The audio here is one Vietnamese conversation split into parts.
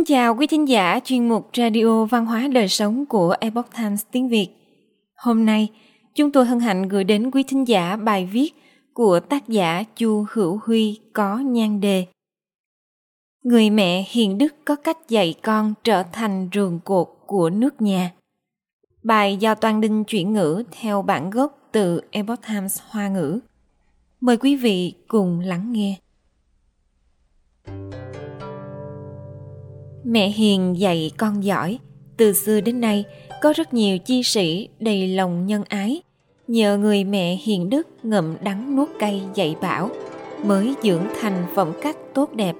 Kính chào quý thính giả chuyên mục Radio Văn hóa Đời Sống của Epoch Times tiếng Việt. Hôm nay, chúng tôi hân hạnh gửi đến quý thính giả bài viết của tác giả Chu Hữu Huy có nhan đề Người mẹ hiền đức có cách dạy con trở thành rường cột của nước nhà. Bài do Toàn Đinh chuyển ngữ theo bản gốc từ Epoch Times Hoa ngữ. Mời quý vị cùng lắng nghe. Mẹ hiền dạy con giỏi, từ xưa đến nay có rất nhiều chi sĩ đầy lòng nhân ái, nhờ người mẹ hiền đức ngậm đắng nuốt cay dạy bảo, mới dưỡng thành phẩm cách tốt đẹp.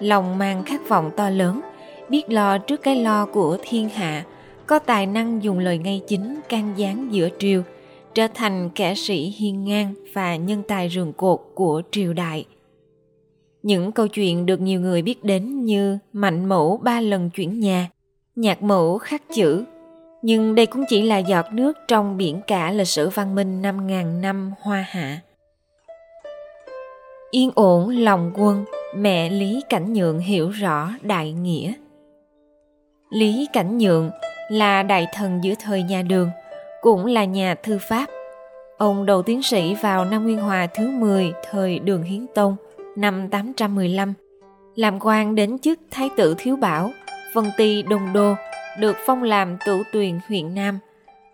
Lòng mang khát vọng to lớn, biết lo trước cái lo của thiên hạ, có tài năng dùng lời ngay chính can gián giữa triều, trở thành kẻ sĩ hiên ngang và nhân tài rường cột của triều đại. Những câu chuyện được nhiều người biết đến như Mạnh Mẫu ba lần chuyển nhà, Nhạc Mẫu khắc chữ. Nhưng đây cũng chỉ là giọt nước trong biển cả lịch sử văn minh 5.000 năm hoa hạ. Yên ổn lòng quân, mẹ Lý Cảnh Nhượng hiểu rõ đại nghĩa. Lý Cảnh Nhượng là đại thần giữa thời nhà Đường, cũng là nhà thư pháp. Ông đầu tiến sĩ vào năm Nguyên Hòa thứ 10 thời Đường Hiến Tông – năm 815, làm quan đến chức Thái tử Thiếu Bảo, Vân Ti Đông Đô, được phong làm tửu tuyền huyện Nam.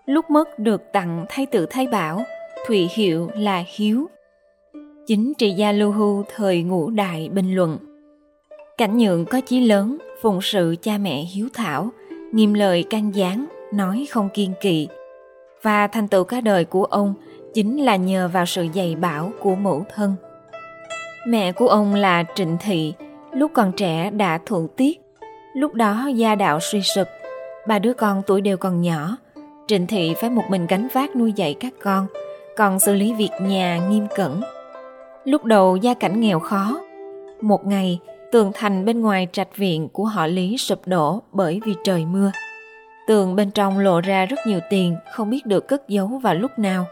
Lúc mất được tặng Thái tử Thái Bảo, thụy hiệu là Hiếu. Chính trị gia Lưu Hưu thời ngũ đại bình luận. Cảnh nhượng có chí lớn, phụng sự cha mẹ hiếu thảo, nghiêm lời can gián, nói không kiên kỵ. Và thành tựu cả đời của ông chính là nhờ vào sự dạy bảo của mẫu thân. Mẹ của ông là Trịnh Thị, lúc còn trẻ đã thuận tiết. Lúc đó gia đạo suy sụp, ba đứa con tuổi đều còn nhỏ. Trịnh Thị phải một mình gánh vác nuôi dạy các con, còn xử lý việc nhà nghiêm cẩn. Lúc đầu gia cảnh nghèo khó. Một ngày, tường thành bên ngoài trạch viện của họ Lý sụp đổ bởi vì trời mưa. Tường bên trong lộ ra rất nhiều tiền, không biết được cất giấu vào lúc nào.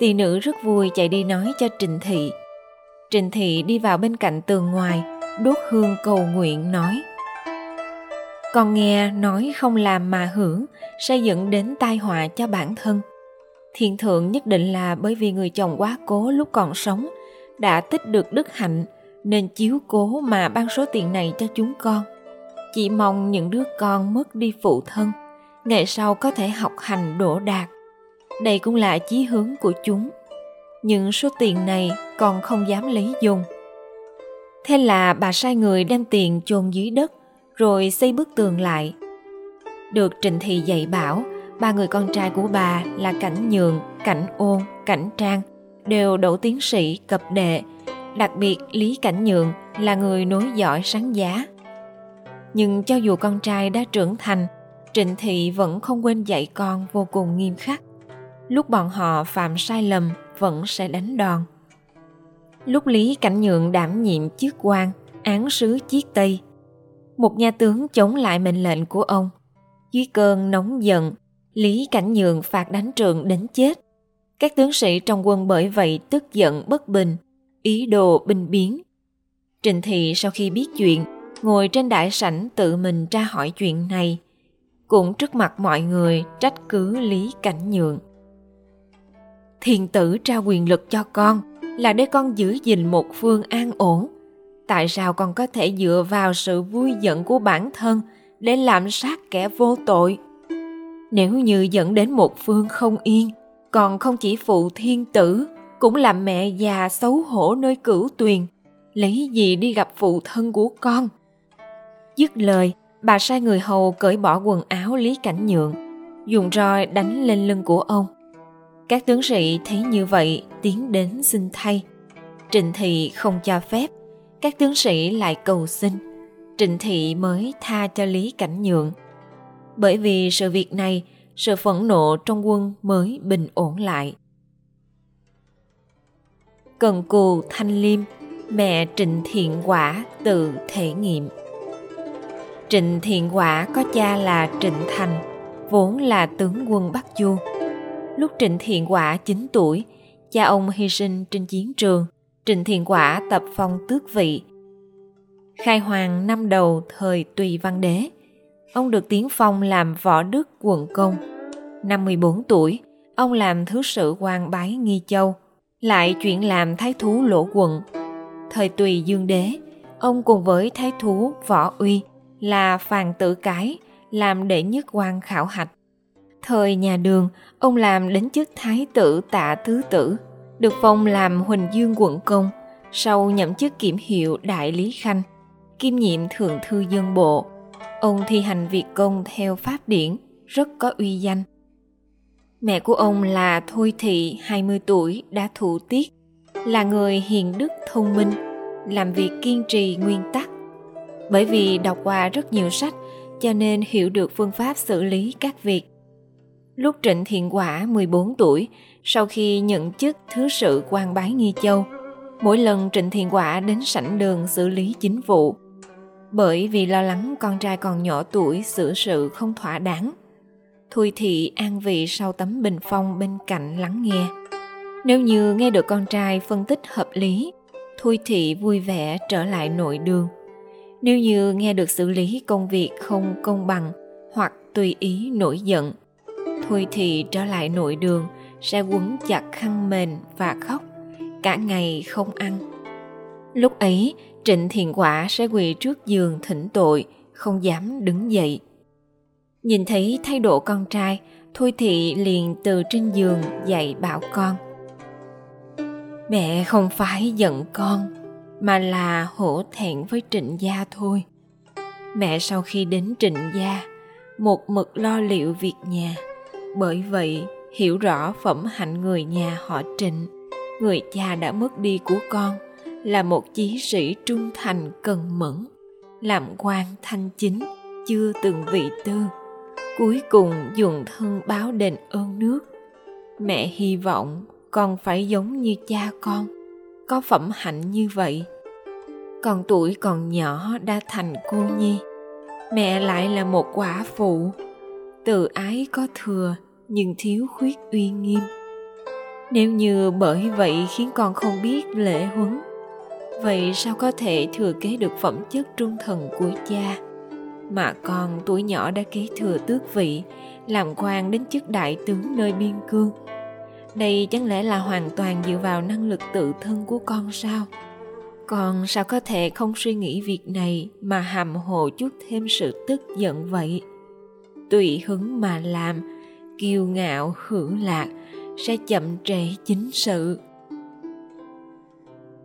Tỷ nữ rất vui chạy đi nói cho Trịnh Thị Trình Thị đi vào bên cạnh tường ngoài, đốt hương cầu nguyện nói. Con nghe nói không làm mà hưởng sẽ dẫn đến tai họa cho bản thân. Thiên thượng nhất định là bởi vì người chồng quá cố lúc còn sống, đã tích được đức hạnh nên chiếu cố mà ban số tiền này cho chúng con. Chỉ mong những đứa con mất đi phụ thân, ngày sau có thể học hành đỗ đạt. Đây cũng là chí hướng của chúng nhưng số tiền này còn không dám lấy dùng. Thế là bà sai người đem tiền chôn dưới đất rồi xây bức tường lại. Được Trịnh Thị dạy bảo, ba người con trai của bà là Cảnh Nhường, Cảnh Ôn, Cảnh Trang đều đậu tiến sĩ cập đệ, đặc biệt Lý Cảnh Nhượng là người nối giỏi sáng giá. Nhưng cho dù con trai đã trưởng thành, Trịnh Thị vẫn không quên dạy con vô cùng nghiêm khắc. Lúc bọn họ phạm sai lầm vẫn sẽ đánh đòn. Lúc Lý Cảnh Nhượng đảm nhiệm chức quan, án sứ Chiết Tây, một nhà tướng chống lại mệnh lệnh của ông. Dưới cơn nóng giận, Lý Cảnh Nhượng phạt đánh trường đến chết. Các tướng sĩ trong quân bởi vậy tức giận bất bình, ý đồ binh biến. Trịnh Thị sau khi biết chuyện, ngồi trên đại sảnh tự mình tra hỏi chuyện này, cũng trước mặt mọi người trách cứ Lý Cảnh Nhượng thiền tử trao quyền lực cho con là để con giữ gìn một phương an ổn. Tại sao con có thể dựa vào sự vui giận của bản thân để làm sát kẻ vô tội? Nếu như dẫn đến một phương không yên, còn không chỉ phụ thiên tử, cũng là mẹ già xấu hổ nơi cửu tuyền, lấy gì đi gặp phụ thân của con? Dứt lời, bà sai người hầu cởi bỏ quần áo, lý cảnh nhượng, dùng roi đánh lên lưng của ông các tướng sĩ thấy như vậy tiến đến xin thay. Trịnh Thị không cho phép, các tướng sĩ lại cầu xin. Trịnh Thị mới tha cho Lý Cảnh Nhượng. Bởi vì sự việc này, sự phẫn nộ trong quân mới bình ổn lại. Cần cù thanh liêm, mẹ Trịnh Thiện Quả tự thể nghiệm. Trịnh Thiện Quả có cha là Trịnh Thành, vốn là tướng quân Bắc Du Lúc Trịnh Thiện Quả 9 tuổi, cha ông hy sinh trên chiến trường. Trịnh Thiện Quả tập phong tước vị. Khai hoàng năm đầu thời Tùy Văn Đế, ông được tiến phong làm võ đức quận công. Năm 14 tuổi, ông làm thứ sự quan bái Nghi Châu, lại chuyển làm thái thú lỗ quận. Thời Tùy Dương Đế, ông cùng với thái thú Võ Uy là Phàn Tử Cái làm đệ nhất quan khảo hạch. Thời nhà Đường, ông làm đến chức thái tử tạ thứ tử, được phong làm Huỳnh Dương quận công, sau nhậm chức kiểm hiệu đại lý khanh, kiêm nhiệm thượng thư dân bộ. Ông thi hành việc công theo pháp điển, rất có uy danh. Mẹ của ông là Thôi Thị, 20 tuổi, đã thụ tiết, là người hiền đức thông minh, làm việc kiên trì nguyên tắc. Bởi vì đọc qua rất nhiều sách, cho nên hiểu được phương pháp xử lý các việc. Lúc Trịnh Thiện Quả 14 tuổi, sau khi nhận chức Thứ sự quan bái Nghi Châu, mỗi lần Trịnh Thiện Quả đến sảnh đường xử lý chính vụ. Bởi vì lo lắng con trai còn nhỏ tuổi xử sự không thỏa đáng, Thôi Thị an vị sau tấm bình phong bên cạnh lắng nghe. Nếu như nghe được con trai phân tích hợp lý, Thôi Thị vui vẻ trở lại nội đường. Nếu như nghe được xử lý công việc không công bằng hoặc tùy ý nổi giận, Thôi Thị trở lại nội đường sẽ quấn chặt khăn mền và khóc, cả ngày không ăn. Lúc ấy, Trịnh Thiền Quả sẽ quỳ trước giường thỉnh tội, không dám đứng dậy. Nhìn thấy thái độ con trai, Thôi Thị liền từ trên giường dạy bảo con. Mẹ không phải giận con, mà là hổ thẹn với trịnh gia thôi. Mẹ sau khi đến trịnh gia, một mực lo liệu việc nhà. Bởi vậy, hiểu rõ phẩm hạnh người nhà họ trịnh, người cha đã mất đi của con là một chí sĩ trung thành cần mẫn, làm quan thanh chính, chưa từng vị tư. Cuối cùng dùng thân báo đền ơn nước. Mẹ hy vọng con phải giống như cha con có phẩm hạnh như vậy. Còn tuổi còn nhỏ đã thành cô nhi mẹ lại là một quả phụ tự ái có thừa, nhưng thiếu khuyết uy nghiêm. Nếu như bởi vậy khiến con không biết lễ huấn, vậy sao có thể thừa kế được phẩm chất trung thần của cha? Mà con tuổi nhỏ đã kế thừa tước vị, làm quan đến chức đại tướng nơi biên cương. Đây chẳng lẽ là hoàn toàn dựa vào năng lực tự thân của con sao? Con sao có thể không suy nghĩ việc này mà hàm hồ chút thêm sự tức giận vậy? Tùy hứng mà làm. Kiêu ngạo, hưởng lạc, sẽ chậm trễ chính sự.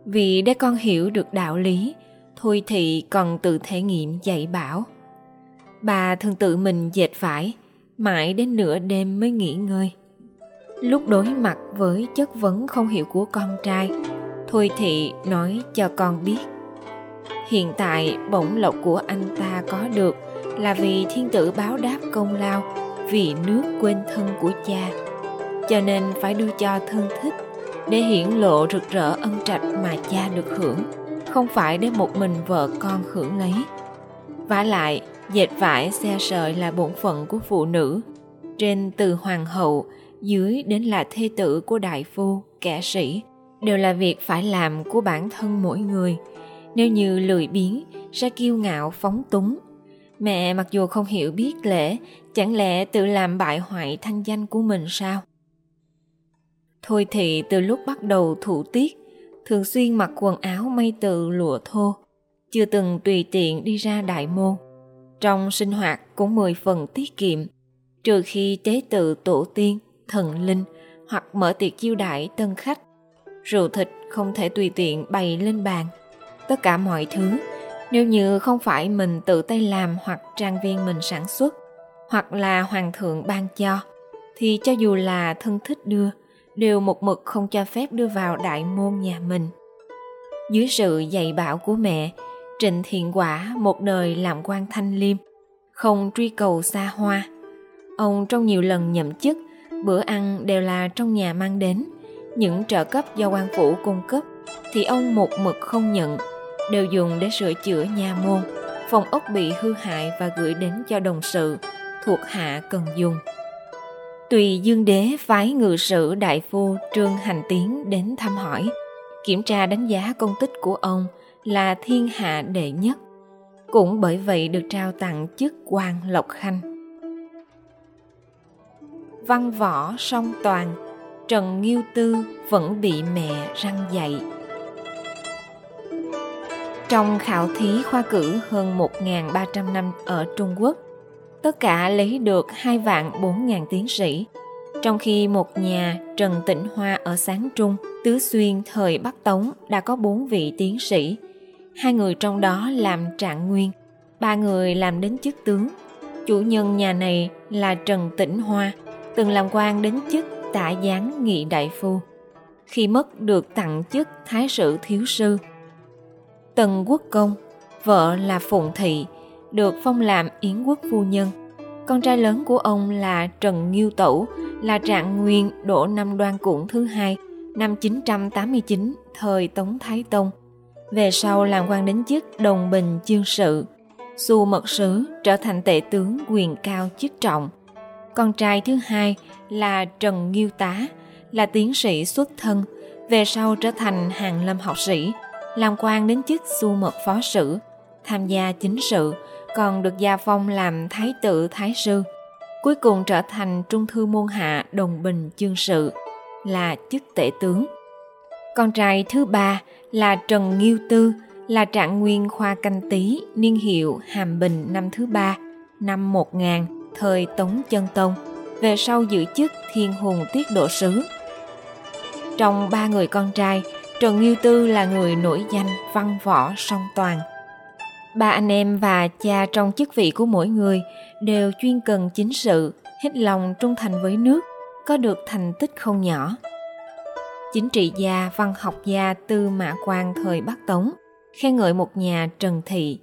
Vì để con hiểu được đạo lý, thôi thì còn tự thể nghiệm dạy bảo. Bà thường tự mình dệt vải, mãi đến nửa đêm mới nghỉ ngơi. Lúc đối mặt với chất vấn không hiểu của con trai, thôi thị nói cho con biết. Hiện tại bổng lộc của anh ta có được là vì thiên tử báo đáp công lao, vì nước quên thân của cha. Cho nên phải đưa cho thân thích để hiển lộ rực rỡ ân trạch mà cha được hưởng, không phải để một mình vợ con hưởng lấy. Vả lại, dệt vải xe sợi là bổn phận của phụ nữ. Trên từ hoàng hậu, dưới đến là thê tử của đại phu, kẻ sĩ, đều là việc phải làm của bản thân mỗi người. Nếu như lười biếng, sẽ kiêu ngạo, phóng túng mẹ mặc dù không hiểu biết lễ chẳng lẽ tự làm bại hoại thanh danh của mình sao thôi thì từ lúc bắt đầu thủ tiết thường xuyên mặc quần áo may từ lụa thô chưa từng tùy tiện đi ra đại môn trong sinh hoạt cũng mười phần tiết kiệm, trừ khi tế tự tổ tiên, thần linh hoặc mở tiệc chiêu đãi tân khách. Rượu thịt không thể tùy tiện bày lên bàn. Tất cả mọi thứ, nếu như không phải mình tự tay làm hoặc trang viên mình sản xuất, hoặc là hoàng thượng ban cho, thì cho dù là thân thích đưa, đều một mực không cho phép đưa vào đại môn nhà mình. Dưới sự dạy bảo của mẹ, Trịnh Thiện Quả một đời làm quan thanh liêm, không truy cầu xa hoa. Ông trong nhiều lần nhậm chức, bữa ăn đều là trong nhà mang đến. Những trợ cấp do quan phủ cung cấp thì ông một mực không nhận, đều dùng để sửa chữa nhà môn, phòng ốc bị hư hại và gửi đến cho đồng sự, thuộc hạ cần dùng. Tùy Dương Đế phái ngự sử đại phu Trương Hành Tiến đến thăm hỏi, kiểm tra đánh giá công tích của ông – là thiên hạ đệ nhất. Cũng bởi vậy được trao tặng chức quan lộc khanh. Văn võ song toàn trần nghiêu tư vẫn bị mẹ răng dạy trong khảo thí khoa cử hơn 1.300 năm ở Trung Quốc, tất cả lấy được 2 vạn 4.000 tiến sĩ, trong khi một nhà Trần Tịnh Hoa ở Sáng Trung, Tứ Xuyên thời Bắc Tống đã có 4 vị tiến sĩ, hai người trong đó làm trạng nguyên, ba người làm đến chức tướng. Chủ nhân nhà này là Trần Tĩnh Hoa, từng làm quan đến chức tả giáng nghị đại phu. Khi mất được tặng chức thái sử thiếu sư, Tần Quốc Công, vợ là Phụng Thị, được phong làm Yến Quốc Phu Nhân. Con trai lớn của ông là Trần Nghiêu Tẩu, là trạng nguyên đỗ năm đoan cuộn thứ hai, năm 989, thời Tống Thái Tông. Về sau làm quan đến chức đồng bình chương sự, xu mật sứ trở thành tể tướng quyền cao chức trọng. Con trai thứ hai là Trần Nghiêu Tá, là tiến sĩ xuất thân, về sau trở thành hàng lâm học sĩ, làm quan đến chức su mật phó sử, tham gia chính sự, còn được gia phong làm thái tử thái sư. Cuối cùng trở thành trung thư môn hạ đồng bình chương sự, là chức tể tướng. Con trai thứ ba là Trần Nghiêu Tư, là trạng nguyên khoa canh tý, niên hiệu Hàm Bình năm thứ ba, năm 1000, thời Tống Chân Tông, về sau giữ chức Thiên Hùng Tiết Độ Sứ. Trong ba người con trai, Trần Nghiêu Tư là người nổi danh văn võ song toàn. Ba anh em và cha trong chức vị của mỗi người đều chuyên cần chính sự, hết lòng trung thành với nước, có được thành tích không nhỏ. Chính trị gia, văn học gia Tư Mã Quang thời Bắc Tống khen ngợi một nhà Trần Thị.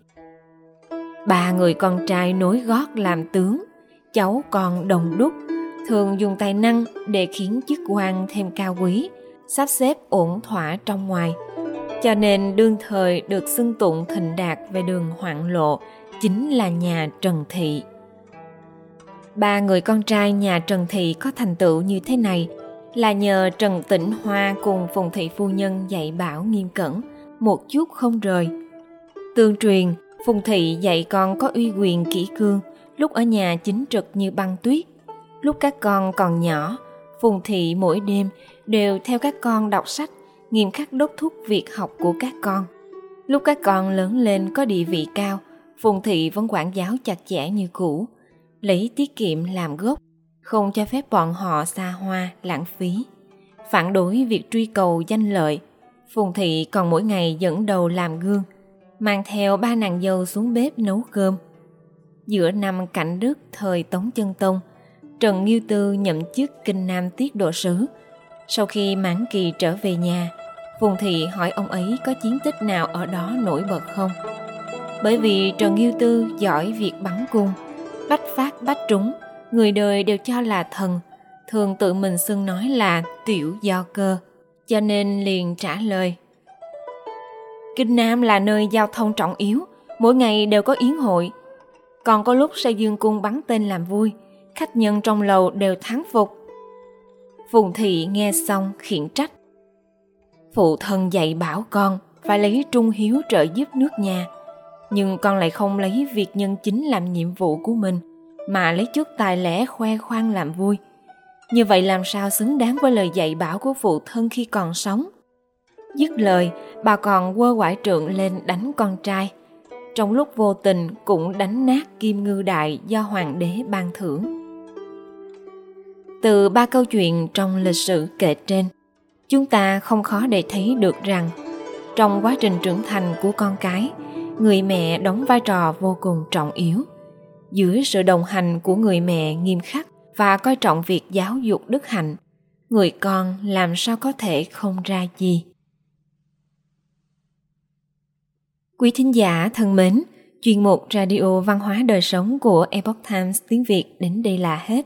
Ba người con trai nối gót làm tướng, cháu còn đồng đúc, thường dùng tài năng để khiến chức quan thêm cao quý, sắp xếp ổn thỏa trong ngoài. Cho nên đương thời được xưng tụng thịnh đạt về đường hoạn lộ chính là nhà trần thị. Ba người con trai nhà trần thị có thành tựu như thế này là nhờ trần tĩnh hoa cùng phùng thị phu nhân dạy bảo nghiêm cẩn, một chút không rời. Tương truyền, phùng thị dạy con có uy quyền kỹ cương, lúc ở nhà chính trực như băng tuyết. Lúc các con còn nhỏ phùng thị mỗi đêm đều theo các con đọc sách, nghiêm khắc đốc thúc việc học của các con. Lúc các con lớn lên có địa vị cao, Phùng Thị vẫn quản giáo chặt chẽ như cũ, lấy tiết kiệm làm gốc, không cho phép bọn họ xa hoa, lãng phí. Phản đối việc truy cầu danh lợi, Phùng Thị còn mỗi ngày dẫn đầu làm gương, mang theo ba nàng dâu xuống bếp nấu cơm. Giữa năm cảnh đức thời Tống Chân Tông, Trần Nghiêu Tư nhậm chức kinh nam tiết độ sứ, sau khi mãn kỳ trở về nhà, Phùng Thị hỏi ông ấy có chiến tích nào ở đó nổi bật không? Bởi vì Trần Nghiêu Tư giỏi việc bắn cung, bách phát bách trúng, người đời đều cho là thần, thường tự mình xưng nói là tiểu do cơ, cho nên liền trả lời. Kinh Nam là nơi giao thông trọng yếu, mỗi ngày đều có yến hội. Còn có lúc xây dương cung bắn tên làm vui, khách nhân trong lầu đều thắng phục, Phùng thị nghe xong khiển trách. Phụ thân dạy bảo con phải lấy trung hiếu trợ giúp nước nhà, nhưng con lại không lấy việc nhân chính làm nhiệm vụ của mình, mà lấy chút tài lẻ khoe khoang làm vui. Như vậy làm sao xứng đáng với lời dạy bảo của phụ thân khi còn sống? Dứt lời, bà còn quơ quải trượng lên đánh con trai. Trong lúc vô tình cũng đánh nát kim ngư đại do hoàng đế ban thưởng. Từ ba câu chuyện trong lịch sử kể trên, chúng ta không khó để thấy được rằng trong quá trình trưởng thành của con cái, người mẹ đóng vai trò vô cùng trọng yếu. Dưới sự đồng hành của người mẹ nghiêm khắc và coi trọng việc giáo dục đức hạnh, người con làm sao có thể không ra gì. Quý thính giả thân mến, chuyên mục Radio Văn hóa Đời Sống của Epoch Times tiếng Việt đến đây là hết.